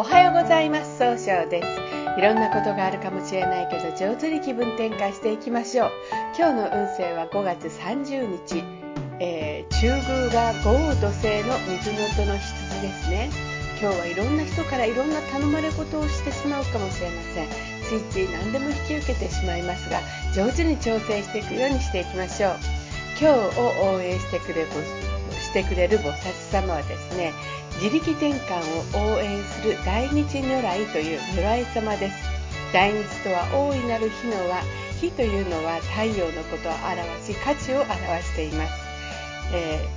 おはようございます。総称です。いろんなことがあるかもしれないけど上手に気分転換していきましょう。今日の運勢は5月30日、えー、中宮が豪雨土星の水の音の羊ですね。今日はいろんな人からいろんな頼まれ事をしてしまうかもしれません。ついつい何でも引き受けてしまいますが上手に調整していくようにしていきましょう。今日を応援してくれしてくれる菩薩様はですね自力転換を応援する大日如来という如来様です。大日とは大いなる日の輪日というのは太陽のことを表し価値を表しています、え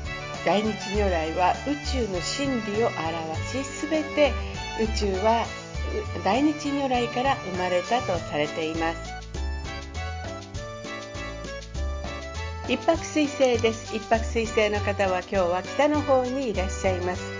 ー、大日如来は宇宙の真理を表し全て宇宙は大日如来から生まれたとされています。一泊水星です。一泊水星の方は今日は北の方にいらっしゃいます。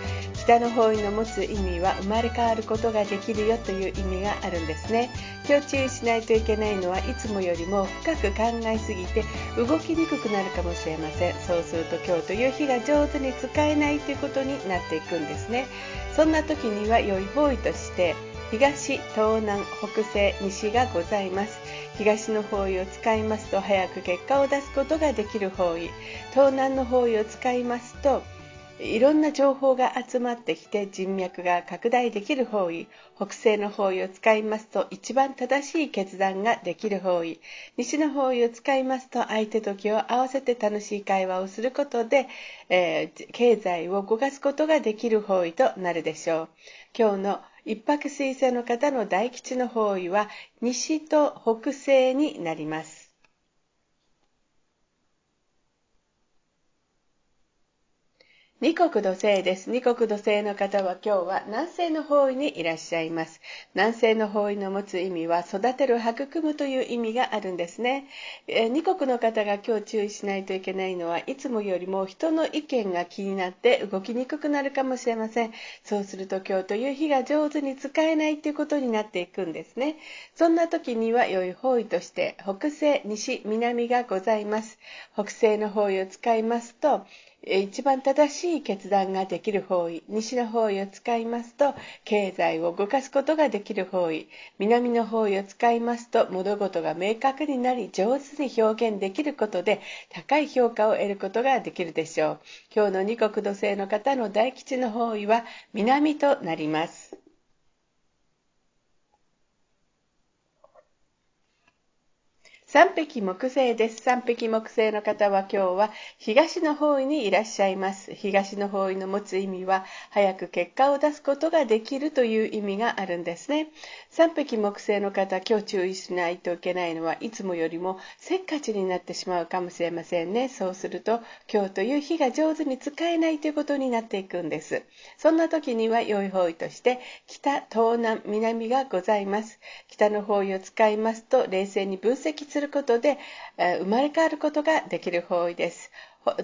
北の方位の持つ意味は生まれ変わることができるよという意味があるんですね。今日注意しないといけないのはいつもよりも深く考えすぎて動きにくくなるかもしれません。そうすると今日という日が上手に使えないということになっていくんですね。そんな時には良い方位として東、東南、北西、西がございます。東の方位を使いますと早く結果を出すことができる方位。東南の方位を使いますといろんな情報が集まってきて人脈が拡大できる方位北西の方位を使いますと一番正しい決断ができる方位。西の方位を使いますと相手と気を合わせて楽しい会話をすることで、えー、経済を動かすことができる方位となるでしょう。今日の一泊水星の方の大吉の方位は西と北西になります。二国土星です。二国土星の方は今日は南西の方位にいらっしゃいます。南西の方位の持つ意味は育てる、育むという意味があるんですね。え二国の方が今日注意しないといけないのはいつもよりも人の意見が気になって動きにくくなるかもしれません。そうすると今日という日が上手に使えないということになっていくんですね。そんな時には良い方位として北西、西、南がございます。北西の方位を使いますと、一番正しい決断ができる方位、西の方位を使いますと、経済を動かすことができる方位、南の方位を使いますと、物事が明確になり、上手に表現できることで、高い評価を得ることができるでしょう。今日の二国土星の方の大吉の方位は、南となります。三匹木星です。三匹木星の方は今日は東の方位にいらっしゃいます。東の方位の持つ意味は早く結果を出すことができるという意味があるんですね。三匹木星の方、今日注意しないといけないのはいつもよりもせっかちになってしまうかもしれませんね。そうすると今日という日が上手に使えないということになっていくんです。そんな時には良い方位として北、東南、南がございます。北の方位を使いますと冷静に分析するることで、生まれ変わることができる方位です。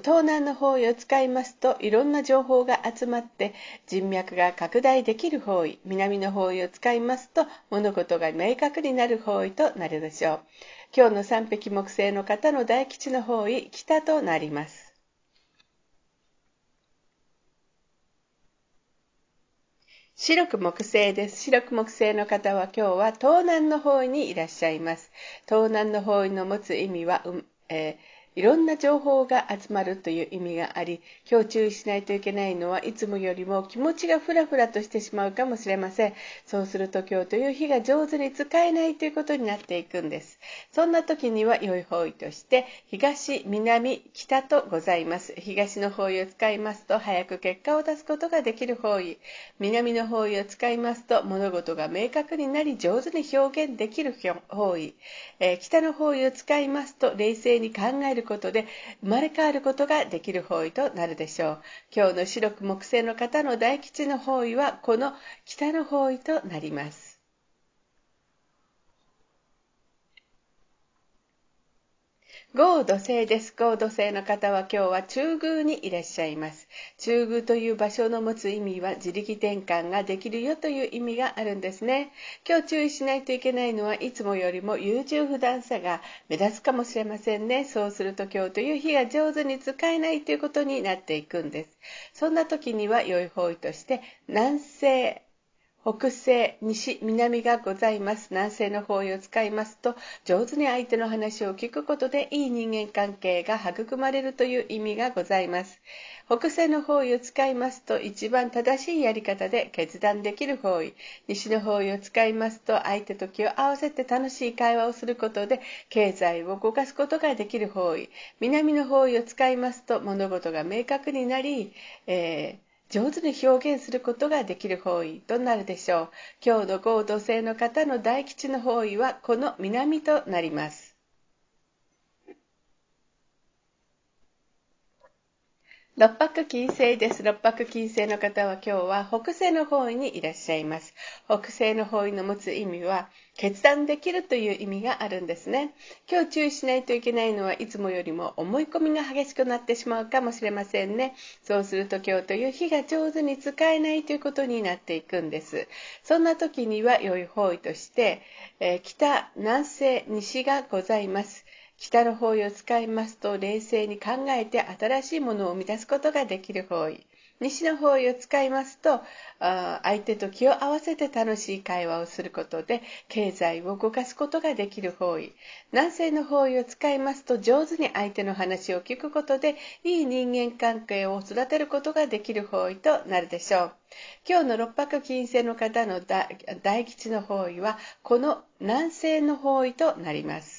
東南の方位を使いますといろんな情報が集まって人脈が拡大できる方位南の方位を使いますと物事が明確になる方位となるでしょう今日の三匹木星の方の大吉の方位北となります白く木星です。白く木星の方は今日は東南の方位にいらっしゃいます。東南の方位の持つ意味は、えーいろんな情報が集まるという意味があり、今日注意しないといけないのはいつもよりも気持ちがふらふらとしてしまうかもしれません。そうすると今日という日が上手に使えないということになっていくんです。そんな時には良い方位として、東、南、北とございます。東の方位を使いますと早く結果を出すことができる方位。南の方位を使いますと物事が明確になり上手に表現できる方位。えー、北の方位を使いますと冷静に考えるることで生まれ変わることができる方位となるでしょう。今日の白く木星の方の大吉の方位はこの北の方位となります。豪土星です。豪土星の方は今日は中宮にいらっしゃいます。中宮という場所の持つ意味は自力転換ができるよという意味があるんですね。今日注意しないといけないのはいつもよりも優柔不断さが目立つかもしれませんね。そうすると今日という日が上手に使えないということになっていくんです。そんな時には良い方位として南西、北西、西、南がございます。南西の方位を使いますと、上手に相手の話を聞くことでいい人間関係が育まれるという意味がございます。北西の方位を使いますと、一番正しいやり方で決断できる方位。西の方位を使いますと、相手と気を合わせて楽しい会話をすることで、経済を動かすことができる方位。南の方位を使いますと、物事が明確になり、えー上手に表現することができる方位となるでしょう？今日の合土星の方の大吉の方位はこの南となります。六白金星です。六白金星の方は今日は北西の方位にいらっしゃいます。北西の方位の持つ意味は決断できるという意味があるんですね。今日注意しないといけないのはいつもよりも思い込みが激しくなってしまうかもしれませんね。そうすると今日という日が上手に使えないということになっていくんです。そんな時には良い方位として、えー、北、南西、西がございます。北の方位を使いますと冷静に考えて新しいものを生み出すことができる方位。西の方位を使いますと相手と気を合わせて楽しい会話をすることで経済を動かすことができる方位。南西の方位を使いますと上手に相手の話を聞くことでいい人間関係を育てることができる方位となるでしょう。今日の六白金星の方の大吉の方位はこの南西の方位となります。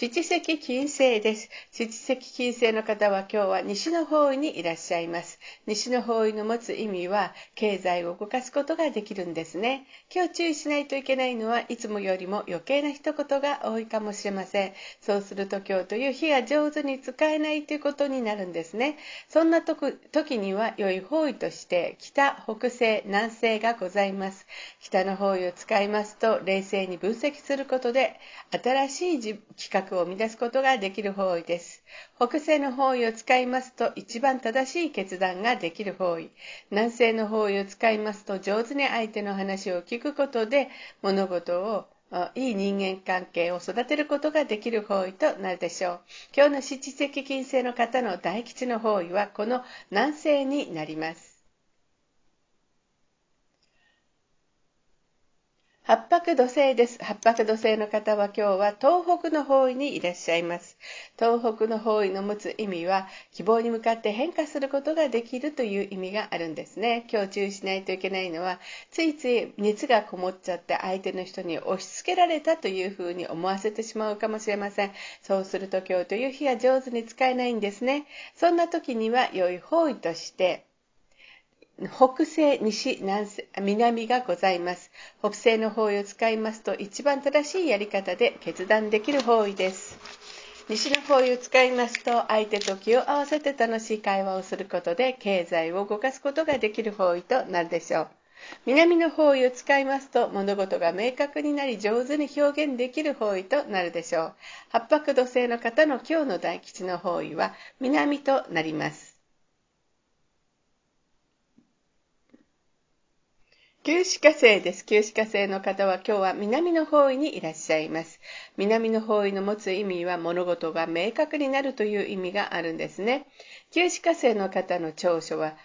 七石金星です。七石金星の方は今日は西の方位にいらっしゃいます。西の方位の持つ意味は経済を動かすことができるんですね。今日注意しないといけないのはいつもよりも余計な一言が多いかもしれません。そうすると今日という日が上手に使えないということになるんですね。そんな時には良い方位として北、北西、南西がございます。北の方位を使いますと冷静に分析することで新しい企画を生み出すことができる方位です。北西の方位を使いますと一番正しい決断ができる方位。南西の方位を使いますと上手に相手の話を聞くことで物事をいい人間関係を育てることができる方位となるでしょう。今日の七石金星の方の大吉の方位はこの南西になります。八白土星です。八白土星の方は今日は東北の方位にいらっしゃいます。東北の方位の持つ意味は希望に向かって変化することができるという意味があるんですね。今日注意しないといけないのはついつい熱がこもっちゃって相手の人に押し付けられたというふうに思わせてしまうかもしれません。そうすると今日という日が上手に使えないんですね。そんな時には良い方位として北西、西、南西、南がございます。北西の方位を使いますと一番正しいやり方で決断できる方位です。西の方位を使いますと相手と気を合わせて楽しい会話をすることで経済を動かすことができる方位となるでしょう。南の方位を使いますと物事が明確になり上手に表現できる方位となるでしょう。八白土星の方の今日の大吉の方位は南となります。旧歯科生です。旧歯科生の方は今日は南の方位にいらっしゃいます。南の方位の持つ意味は物事が明確になるという意味があるんですね。旧歯科生の方の長所は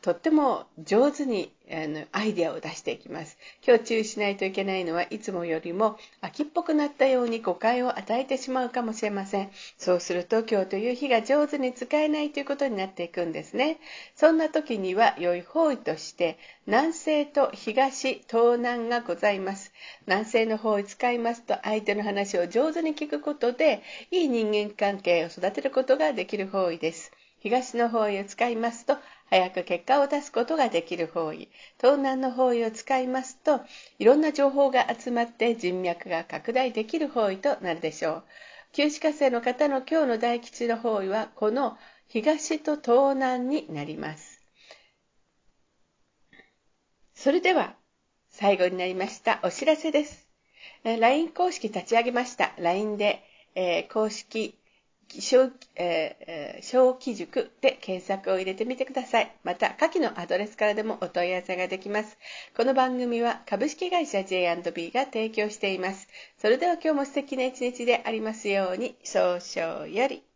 とっても上手にあのアイデアを出していきます。今日注意しないといけないのはいつもよりも秋っぽくなったように誤解を与えてしまうかもしれません。そうすると今日という日が上手に使えないということになっていくんですね。そんな時には良い方位として南西と東、東南がございます。南西の方を使いますと相手の話を上手に聞くことでいい人間関係を育てることができる方位です。東の方位を使いますと早く結果を出すことができる方位。東南の方位を使いますといろんな情報が集まって人脈が拡大できる方位となるでしょう。旧歯科生の方の今日の大吉の方位はこの東と東南になります。それでは最後になりましたお知らせです。LINE 公式立ち上げました。LINE で、えー、公式小,、えー、小規塾で検索を入れてみてください。また、下記のアドレスからでもお問い合わせができます。この番組は株式会社 J&B が提供しています。それでは今日も素敵な一日でありますように、少々より。